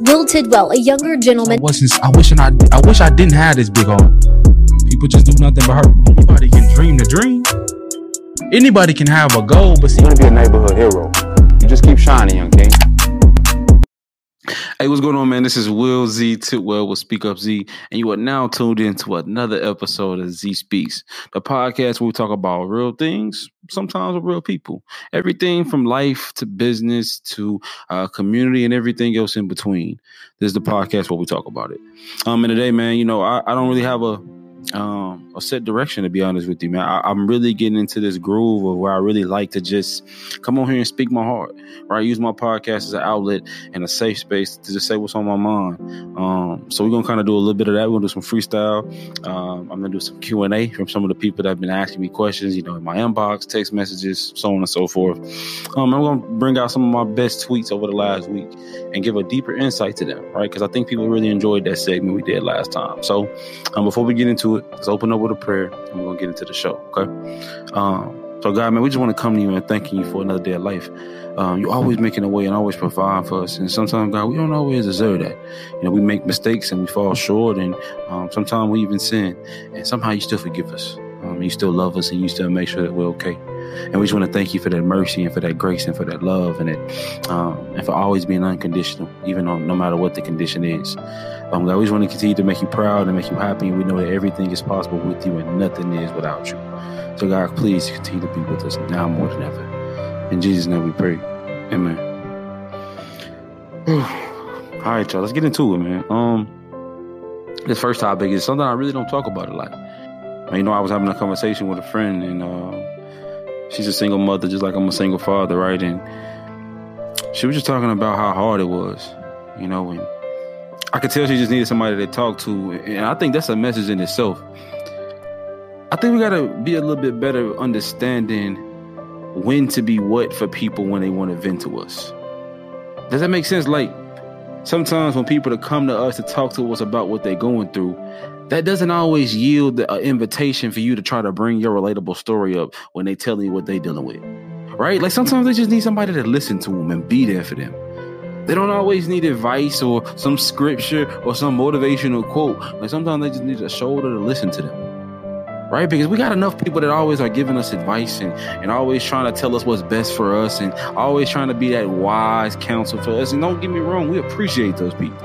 Will Tidwell, a younger gentleman. I wasn't. I wish I. I wish I didn't have this big heart. People just do nothing but hurt. Anybody can dream the dream. Anybody can have a goal, but see, You're gonna be a neighborhood hero. You just keep shining, young king. Hey, what's going on, man? This is Will Zee Tidwell with Speak Up Zee, and you are now tuned in to another episode of Zee Speaks, the podcast where we talk about real things, sometimes with real people, everything from life to business to uh, community and everything else in between. This is the podcast where we talk about it. Um, and today, man, you know, I, I don't really have a um a set direction to be honest with you man. I, i'm really getting into this groove of where i really like to just come on here and speak my heart right? Use my podcast as an outlet and a safe space to just say what's on my mind. Um so we're gonna kind of do a little bit of that. We're gonna do some freestyle. Um i'm gonna do some q&a from some of the people that have been asking me questions you know in my inbox text messages so on and so forth. Um i'm gonna bring out some of my best tweets over the last week and give a deeper insight to them right? Because i think people really enjoyed that segment we did last time. So um before we get into it, let's open up with a prayer and we're gonna get into the show. Okay. Um, so God, man, we just want to come to you and thanking you for another day of life. Um, you're always making a way and always providing for us. And sometimes, God, we don't always deserve that. You know, we make mistakes and we fall short, and um, sometimes we even sin. And somehow you still forgive us. Um, you still love us, and you still make sure that we're okay. And we just want to thank you for that mercy and for that grace and for that love and it um, and for always being unconditional, even on no matter what the condition is. Um, God, we just want to continue to make you proud and make you happy. And we know that everything is possible with you and nothing is without you. So God, please continue to be with us now more than ever. In Jesus' name we pray. Amen. All right, y'all, let's get into it, man. Um, this first topic is something I really don't talk about a lot. You know, I was having a conversation with a friend, and uh, she's a single mother, just like I'm a single father, right? And she was just talking about how hard it was, you know, and I could tell she just needed somebody to talk to, and I think that's a message in itself. I think we gotta be a little bit better understanding when to be what for people when they want to vent to us. Does that make sense? Like sometimes when people to come to us to talk to us about what they're going through, that doesn't always yield the uh, invitation for you to try to bring your relatable story up when they tell you what they're dealing with. Right? Like sometimes they just need somebody to listen to them and be there for them. They don't always need advice or some scripture or some motivational quote. Like sometimes they just need a shoulder to listen to them. Right? Because we got enough people that always are giving us advice and, and always trying to tell us what's best for us and always trying to be that wise counsel for us. And don't get me wrong, we appreciate those people.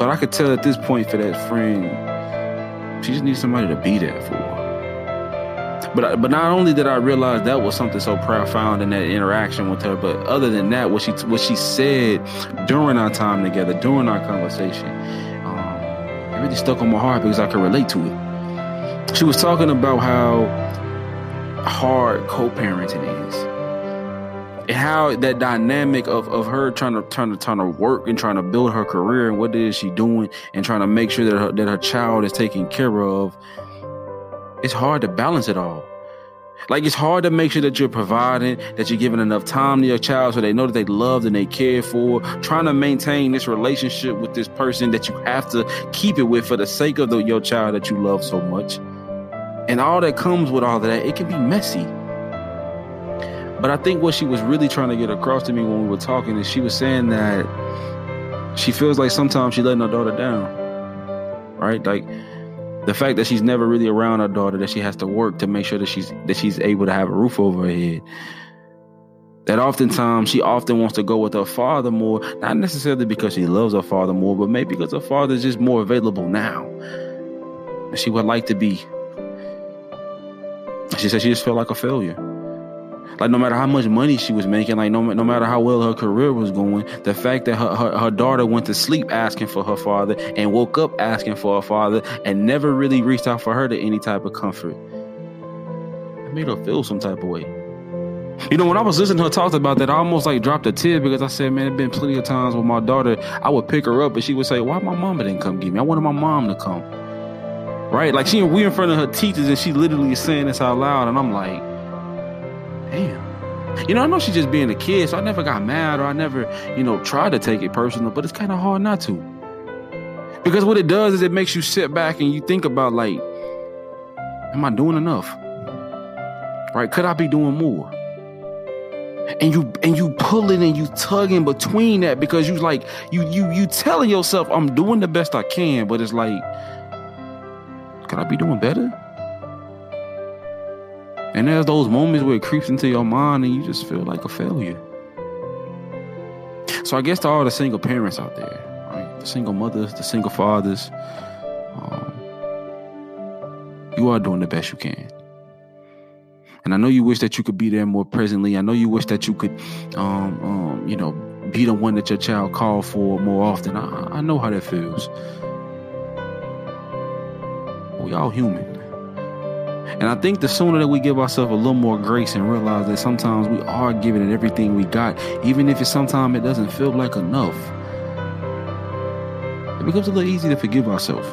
But I could tell at this point for that friend, she just needs somebody to be there for her. But but not only did I realize that was something so profound in that interaction with her, but other than that, what she what she said during our time together, during our conversation, um, it really stuck on my heart because I could relate to it. She was talking about how hard co-parenting is. How that dynamic of, of her trying to trying to trying to work and trying to build her career and what is she doing and trying to make sure that her, that her child is taken care of it's hard to balance it all. Like it's hard to make sure that you're providing, that you're giving enough time to your child so they know that they loved and they cared for, trying to maintain this relationship with this person that you have to keep it with for the sake of the, your child that you love so much. And all that comes with all of that, it can be messy. But I think what she was really trying to get across to me when we were talking is she was saying that she feels like sometimes she's letting her daughter down. Right? Like the fact that she's never really around her daughter, that she has to work to make sure that she's that she's able to have a roof over her head. That oftentimes she often wants to go with her father more, not necessarily because she loves her father more, but maybe because her father is just more available now. She would like to be. She said she just felt like a failure. Like no matter how much money she was making, like no, no matter how well her career was going, the fact that her, her, her daughter went to sleep asking for her father and woke up asking for her father and never really reached out for her to any type of comfort, it made her feel some type of way. You know, when I was listening to her talk about that, I almost like dropped a tear because I said, man, it been plenty of times with my daughter, I would pick her up and she would say, why my mama didn't come get me? I wanted my mom to come. Right? Like she we in front of her teachers and she literally is saying this out loud and I'm like. You know, I know she's just being a kid, so I never got mad or I never, you know, tried to take it personal, but it's kind of hard not to. Because what it does is it makes you sit back and you think about like, am I doing enough? Right? Could I be doing more? and you and you pulling and you tugging between that because you like you you you telling yourself I'm doing the best I can, but it's like, could I be doing better? And there's those moments where it creeps into your mind and you just feel like a failure. So I guess to all the single parents out there, right? The single mothers, the single fathers, um, you are doing the best you can. And I know you wish that you could be there more presently. I know you wish that you could, um, um, you know, be the one that your child called for more often. I, I know how that feels. We all human. And I think the sooner that we give ourselves a little more grace and realize that sometimes we are giving it everything we got, even if it sometimes it doesn't feel like enough, it becomes a little easy to forgive ourselves.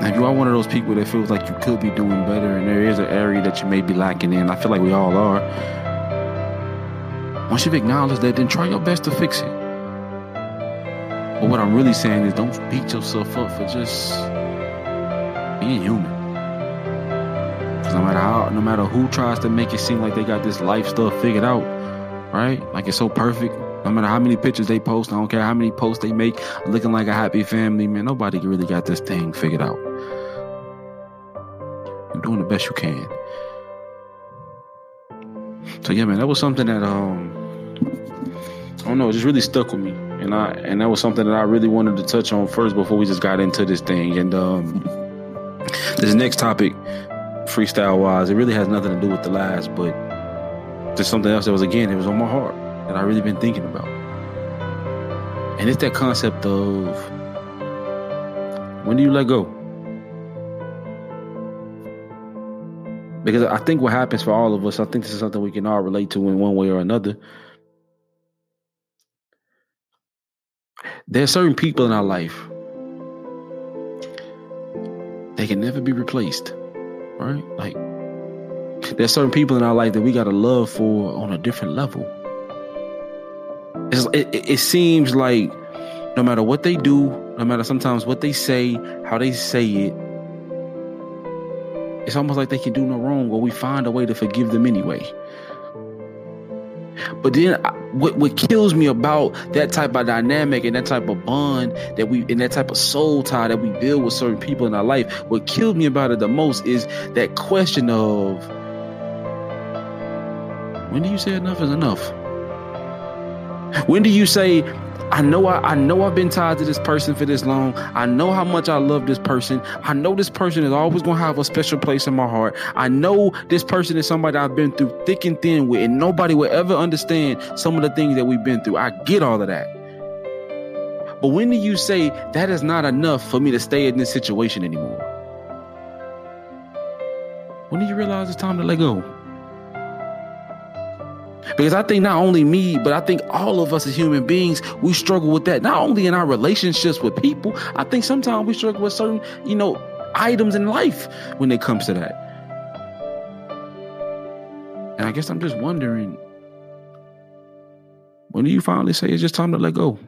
Now, if you are one of those people that feels like you could be doing better and there is an area that you may be lacking in, I feel like we all are. Once you've acknowledged that, then try your best to fix it. But what I'm really saying is don't beat yourself up for just being human. Because no matter how, no matter who tries to make it seem like they got this life stuff figured out, right? Like it's so perfect. No matter how many pictures they post, I don't care how many posts they make, looking like a happy family, man. Nobody really got this thing figured out. You're doing the best you can. So yeah, man, that was something that um I don't know, it just really stuck with me. And I and that was something that I really wanted to touch on first before we just got into this thing. And um this next topic, freestyle wise, it really has nothing to do with the last, but there's something else that was again, it was on my heart that I really been thinking about. And it's that concept of when do you let go? Because I think what happens for all of us, I think this is something we can all relate to in one way or another. There are certain people in our life they can never be replaced, right? Like there's certain people in our life that we got to love for on a different level. It, it, it seems like no matter what they do, no matter sometimes what they say, how they say it, it's almost like they can do no wrong, or we find a way to forgive them anyway. But then, what what kills me about that type of dynamic and that type of bond that we and that type of soul tie that we build with certain people in our life, what kills me about it the most is that question of when do you say enough is enough? When do you say, I know I, I know I've been tied to this person for this long. I know how much I love this person. I know this person is always gonna have a special place in my heart. I know this person is somebody I've been through thick and thin with, and nobody will ever understand some of the things that we've been through. I get all of that. But when do you say that is not enough for me to stay in this situation anymore? When do you realize it's time to let go? Because I think not only me, but I think all of us as human beings, we struggle with that. Not only in our relationships with people, I think sometimes we struggle with certain, you know, items in life when it comes to that. And I guess I'm just wondering when do you finally say it's just time to let go?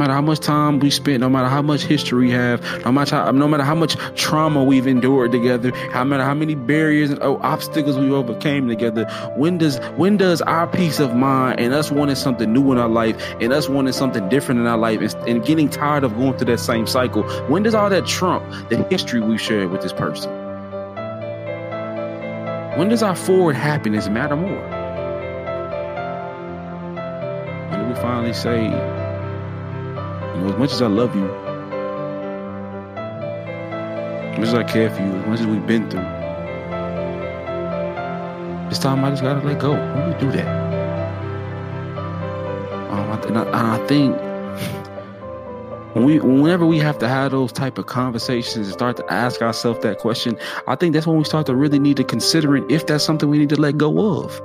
Matter how much time we spent, no matter how much history we have, no matter how, no matter how much trauma we've endured together, no matter how many barriers and obstacles we overcame together, when does when does our peace of mind and us wanting something new in our life and us wanting something different in our life and, and getting tired of going through that same cycle, when does all that trump the history we shared with this person? When does our forward happiness matter more? When do we finally say, know, as much as I love you, as much as I care for you, as much as we've been through, this time I just gotta let go. When do do that? Um, and, I, and I think when we whenever we have to have those type of conversations and start to ask ourselves that question, I think that's when we start to really need to consider it if that's something we need to let go of.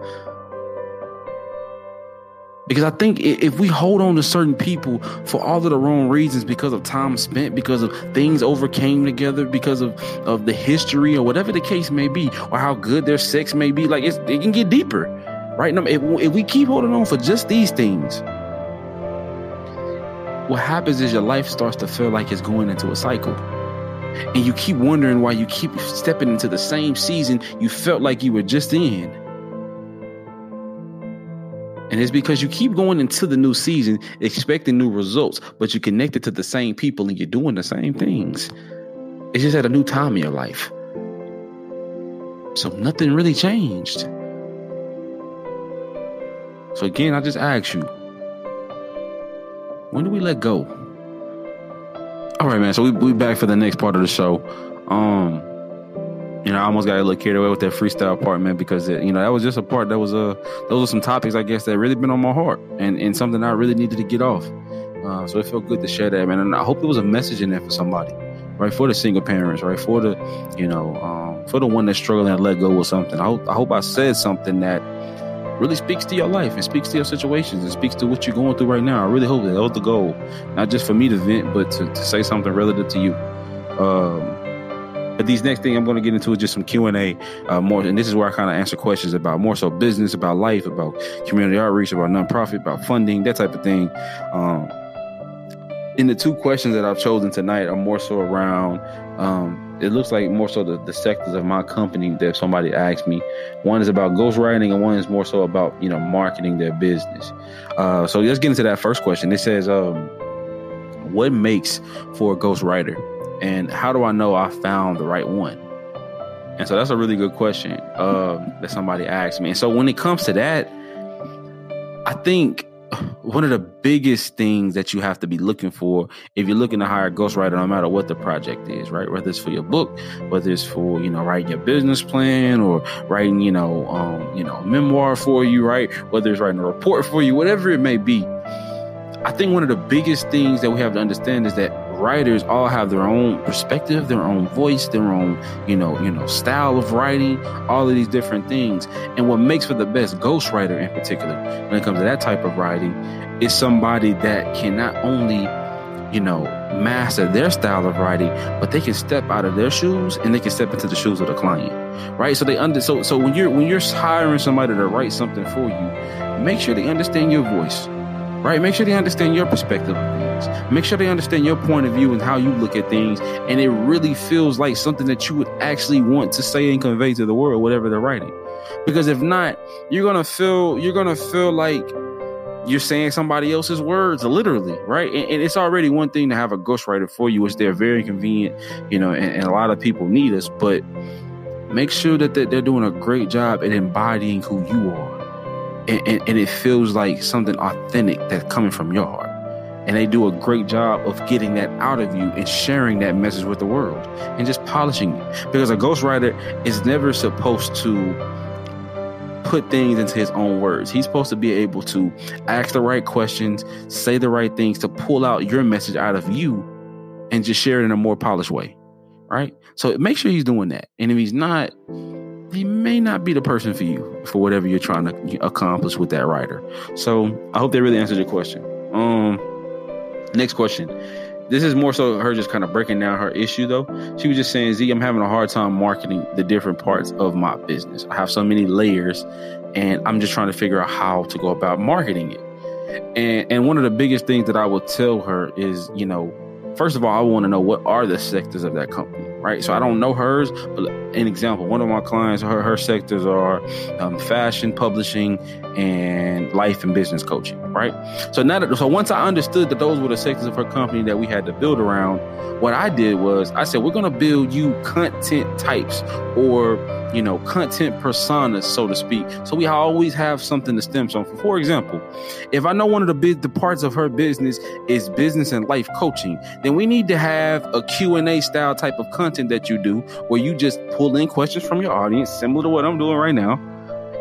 Because I think if we hold on to certain people for all of the wrong reasons, because of time spent, because of things overcame together, because of, of the history or whatever the case may be, or how good their sex may be, like it can get deeper, right? If, if we keep holding on for just these things, what happens is your life starts to feel like it's going into a cycle. And you keep wondering why you keep stepping into the same season you felt like you were just in. And it's because you keep going into the new season expecting new results, but you're connected to the same people and you're doing the same things. It's just at a new time in your life. So nothing really changed. So again, I just ask you, when do we let go? All right, man. So we we back for the next part of the show. Um, you know, I almost got a little carried away with that freestyle part, man, because it, you know that was just a part that was uh those are some topics I guess that really been on my heart and and something I really needed to get off. Uh, so it felt good to share that, man, and I hope it was a message in there for somebody, right? For the single parents, right? For the you know um, for the one that's struggling to let go of something. I hope I hope I said something that really speaks to your life and speaks to your situations and speaks to what you're going through right now. I really hope that that was the goal, not just for me to vent, but to, to say something relative to you. Um, but these next thing I'm going to get into is just some Q and A uh, more, and this is where I kind of answer questions about more so business, about life, about community outreach, about nonprofit, about funding, that type of thing. Um, in the two questions that I've chosen tonight are more so around. Um, it looks like more so the, the sectors of my company that somebody asked me. One is about ghostwriting, and one is more so about you know marketing their business. Uh, so let's get into that first question. It says, um, "What makes for a ghostwriter?" And how do I know I found the right one? And so that's a really good question um, that somebody asked me. And so when it comes to that, I think one of the biggest things that you have to be looking for if you're looking to hire a ghostwriter, no matter what the project is, right? Whether it's for your book, whether it's for you know writing your business plan or writing you know um, you know memoir for you, right? Whether it's writing a report for you, whatever it may be. I think one of the biggest things that we have to understand is that writers all have their own perspective, their own voice, their own, you know, you know, style of writing, all of these different things. And what makes for the best ghostwriter in particular, when it comes to that type of writing, is somebody that can not only, you know, master their style of writing, but they can step out of their shoes and they can step into the shoes of the client. Right. So they under so so when you're when you're hiring somebody to write something for you, make sure they understand your voice right? Make sure they understand your perspective things. Make sure they understand your point of view and how you look at things. And it really feels like something that you would actually want to say and convey to the world, whatever they're writing. Because if not, you're gonna feel you're gonna feel like you're saying somebody else's words literally, right? And, and, it's already one thing to have a ghostwriter for you, which they're very convenient, you know, and, and a lot of people need us, but make sure that they're doing a great job at embodying who you are and, and, it feels like something authentic that's coming from your heart. And they do a great job of getting that out of you and sharing that message with the world and just polishing it. Because a ghostwriter is never supposed to put things into his own words. He's supposed to be able to ask the right questions, say the right things to pull out your message out of you and just share it in a more polished way. Right? So make sure he's doing that. And if he's not, he may not be the person for you for whatever you're trying to accomplish with that writer. So I hope that really answered your question. Um, next question. This is more so her just kind of breaking down her issue though. She was just saying, Zee, I'm having a hard time marketing the different parts of my business. I have so many layers and I'm just trying to figure out how to go about marketing it. And and one of the biggest things that I will tell her is, you know, first of all, I want to know what are the sectors of that company right? So I don't know hers, but an example, one of my clients, her, her sectors are um, fashion, publishing, and life and business coaching, right? So now that, so once I understood that those were the sectors of her company that we had to build around, what I did was I said, we're going to build you content types or, you know, content personas, so to speak. So we always have something to stem from. For example, if I know one of the big the parts of her business is business and life coaching, then we need to have a Q&A style type of content that you do where you just pull in questions from your audience, similar to what I'm doing right now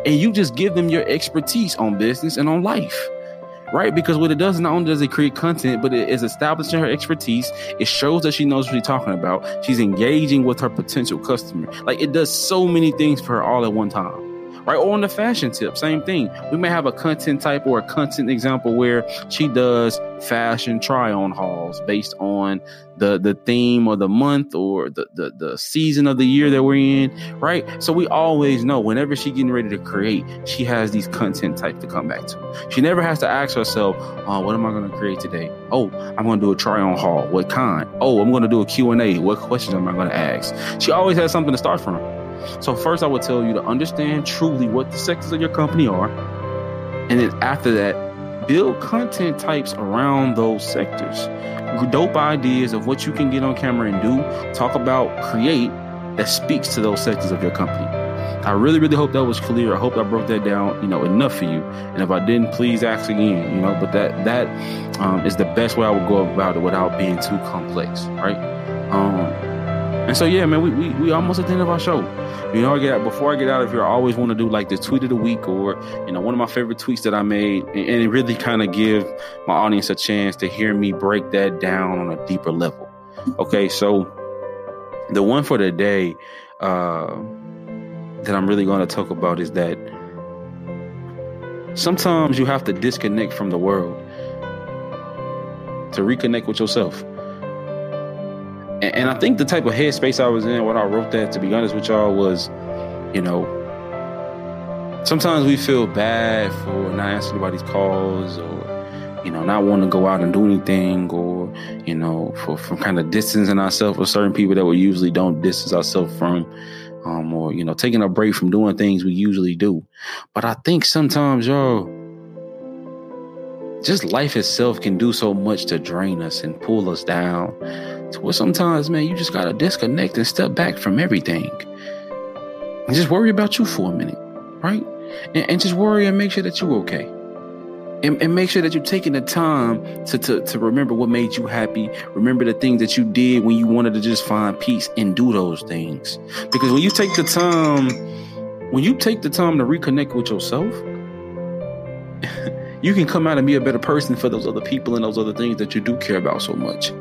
and you just give them your expertise on business and on life right? Because what it does, not only does it create content, but it is establishing her expertise. It shows that she knows what she's talking about. She's engaging with her potential customer. Like it does so many things for her all at one time right? Or on the fashion tip, same thing. We may have a content type or a content example where she does fashion try on hauls based on the the theme of the month or the, the the season of the year that we're in, right? So we always know whenever she's getting ready to create, she has these content types to come back to. She never has to ask herself, oh, what am I going to create today? Oh, I'm going to do a try on haul. What kind? Oh, I'm going to do a Q&A. What questions am I going to ask? She always has something to start from. So first, I would tell you to understand truly what the sectors of your company are, and then after that, build content types around those sectors. Dope ideas of what you can get on camera and do. Talk about create that speaks to those sectors of your company. I really, really hope that was clear. I hope I broke that down, you know, enough for you. And if I didn't, please ask again, you know. But that that um, is the best way I would go about it without being too complex, right? Um, and so yeah, man, we, we we almost at the end of our show. You know, I get before I get out of here, I always want to do like the tweet of the week or you know one of my favorite tweets that I made, and, and it really kind of give my audience a chance to hear me break that down on a deeper level. Okay, so the one for the day uh, that I'm really going to talk about is that sometimes you have to disconnect from the world to reconnect with yourself. And, I think the type of headspace I was in when I wrote that, to be honest with y'all, was, you know, sometimes we feel bad for not answering anybody's calls or, you know, not wanting to go out and do anything or, you know, for, for kind of distancing ourselves with certain people that we usually don't distance ourselves from. Um, or, you know, taking a break from doing things we usually do. But I think sometimes, y'all, just life itself can do so much to drain us and pull us down to where sometimes, man, you just gotta disconnect and step back from everything. And just worry about you for a minute, right? And, and just worry and make sure that you're okay. And, and, make sure that you're taking the time to, to, to remember what made you happy. Remember the things that you did when you wanted to just find peace and do those things. Because when you take the time, when you take the time to reconnect with yourself, you can come out and be a better person for those other people and those other things that you do care about so much.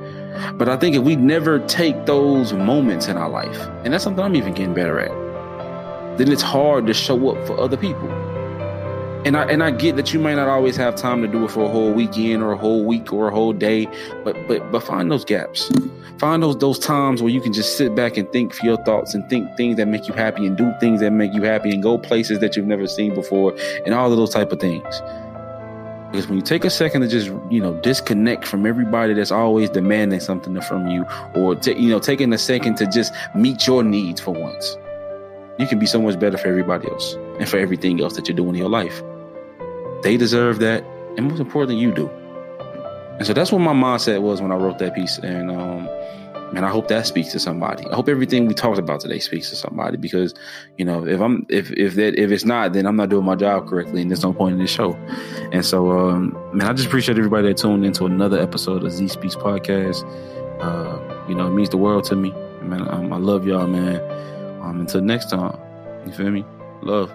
But I think if we never take those moments in our life, and that's something I'm even getting better at, then it's hard to show up for other people. And I and I get that you might not always have time to do it for a whole weekend or a whole week or a whole day, but but but find those gaps. Find those those times where you can just sit back and think for your thoughts and think things that make you happy and do things that make you happy and go places that you've never seen before and all of those type of things. Because when you take a second to just, you know, disconnect from everybody that's always demanding something from you, or, t- you know, taking a second to just meet your needs for once, you can be so much better for everybody else and for everything else that you're doing in your life. They deserve that. And most importantly, you do. And so that's what my mindset was when I wrote that piece. And, um, man, I hope that speaks to somebody. I hope everything we talked about today speaks to somebody because, you know, if I'm if if that if it's not, then I'm not doing my job correctly, and there's no point in this show. And so, um, man, I just appreciate everybody that tuned into another episode of Zee Speaks podcast. Uh, you know, it means the world to me. Man, um, I love y'all, man. Um, until next time, you feel me? Love.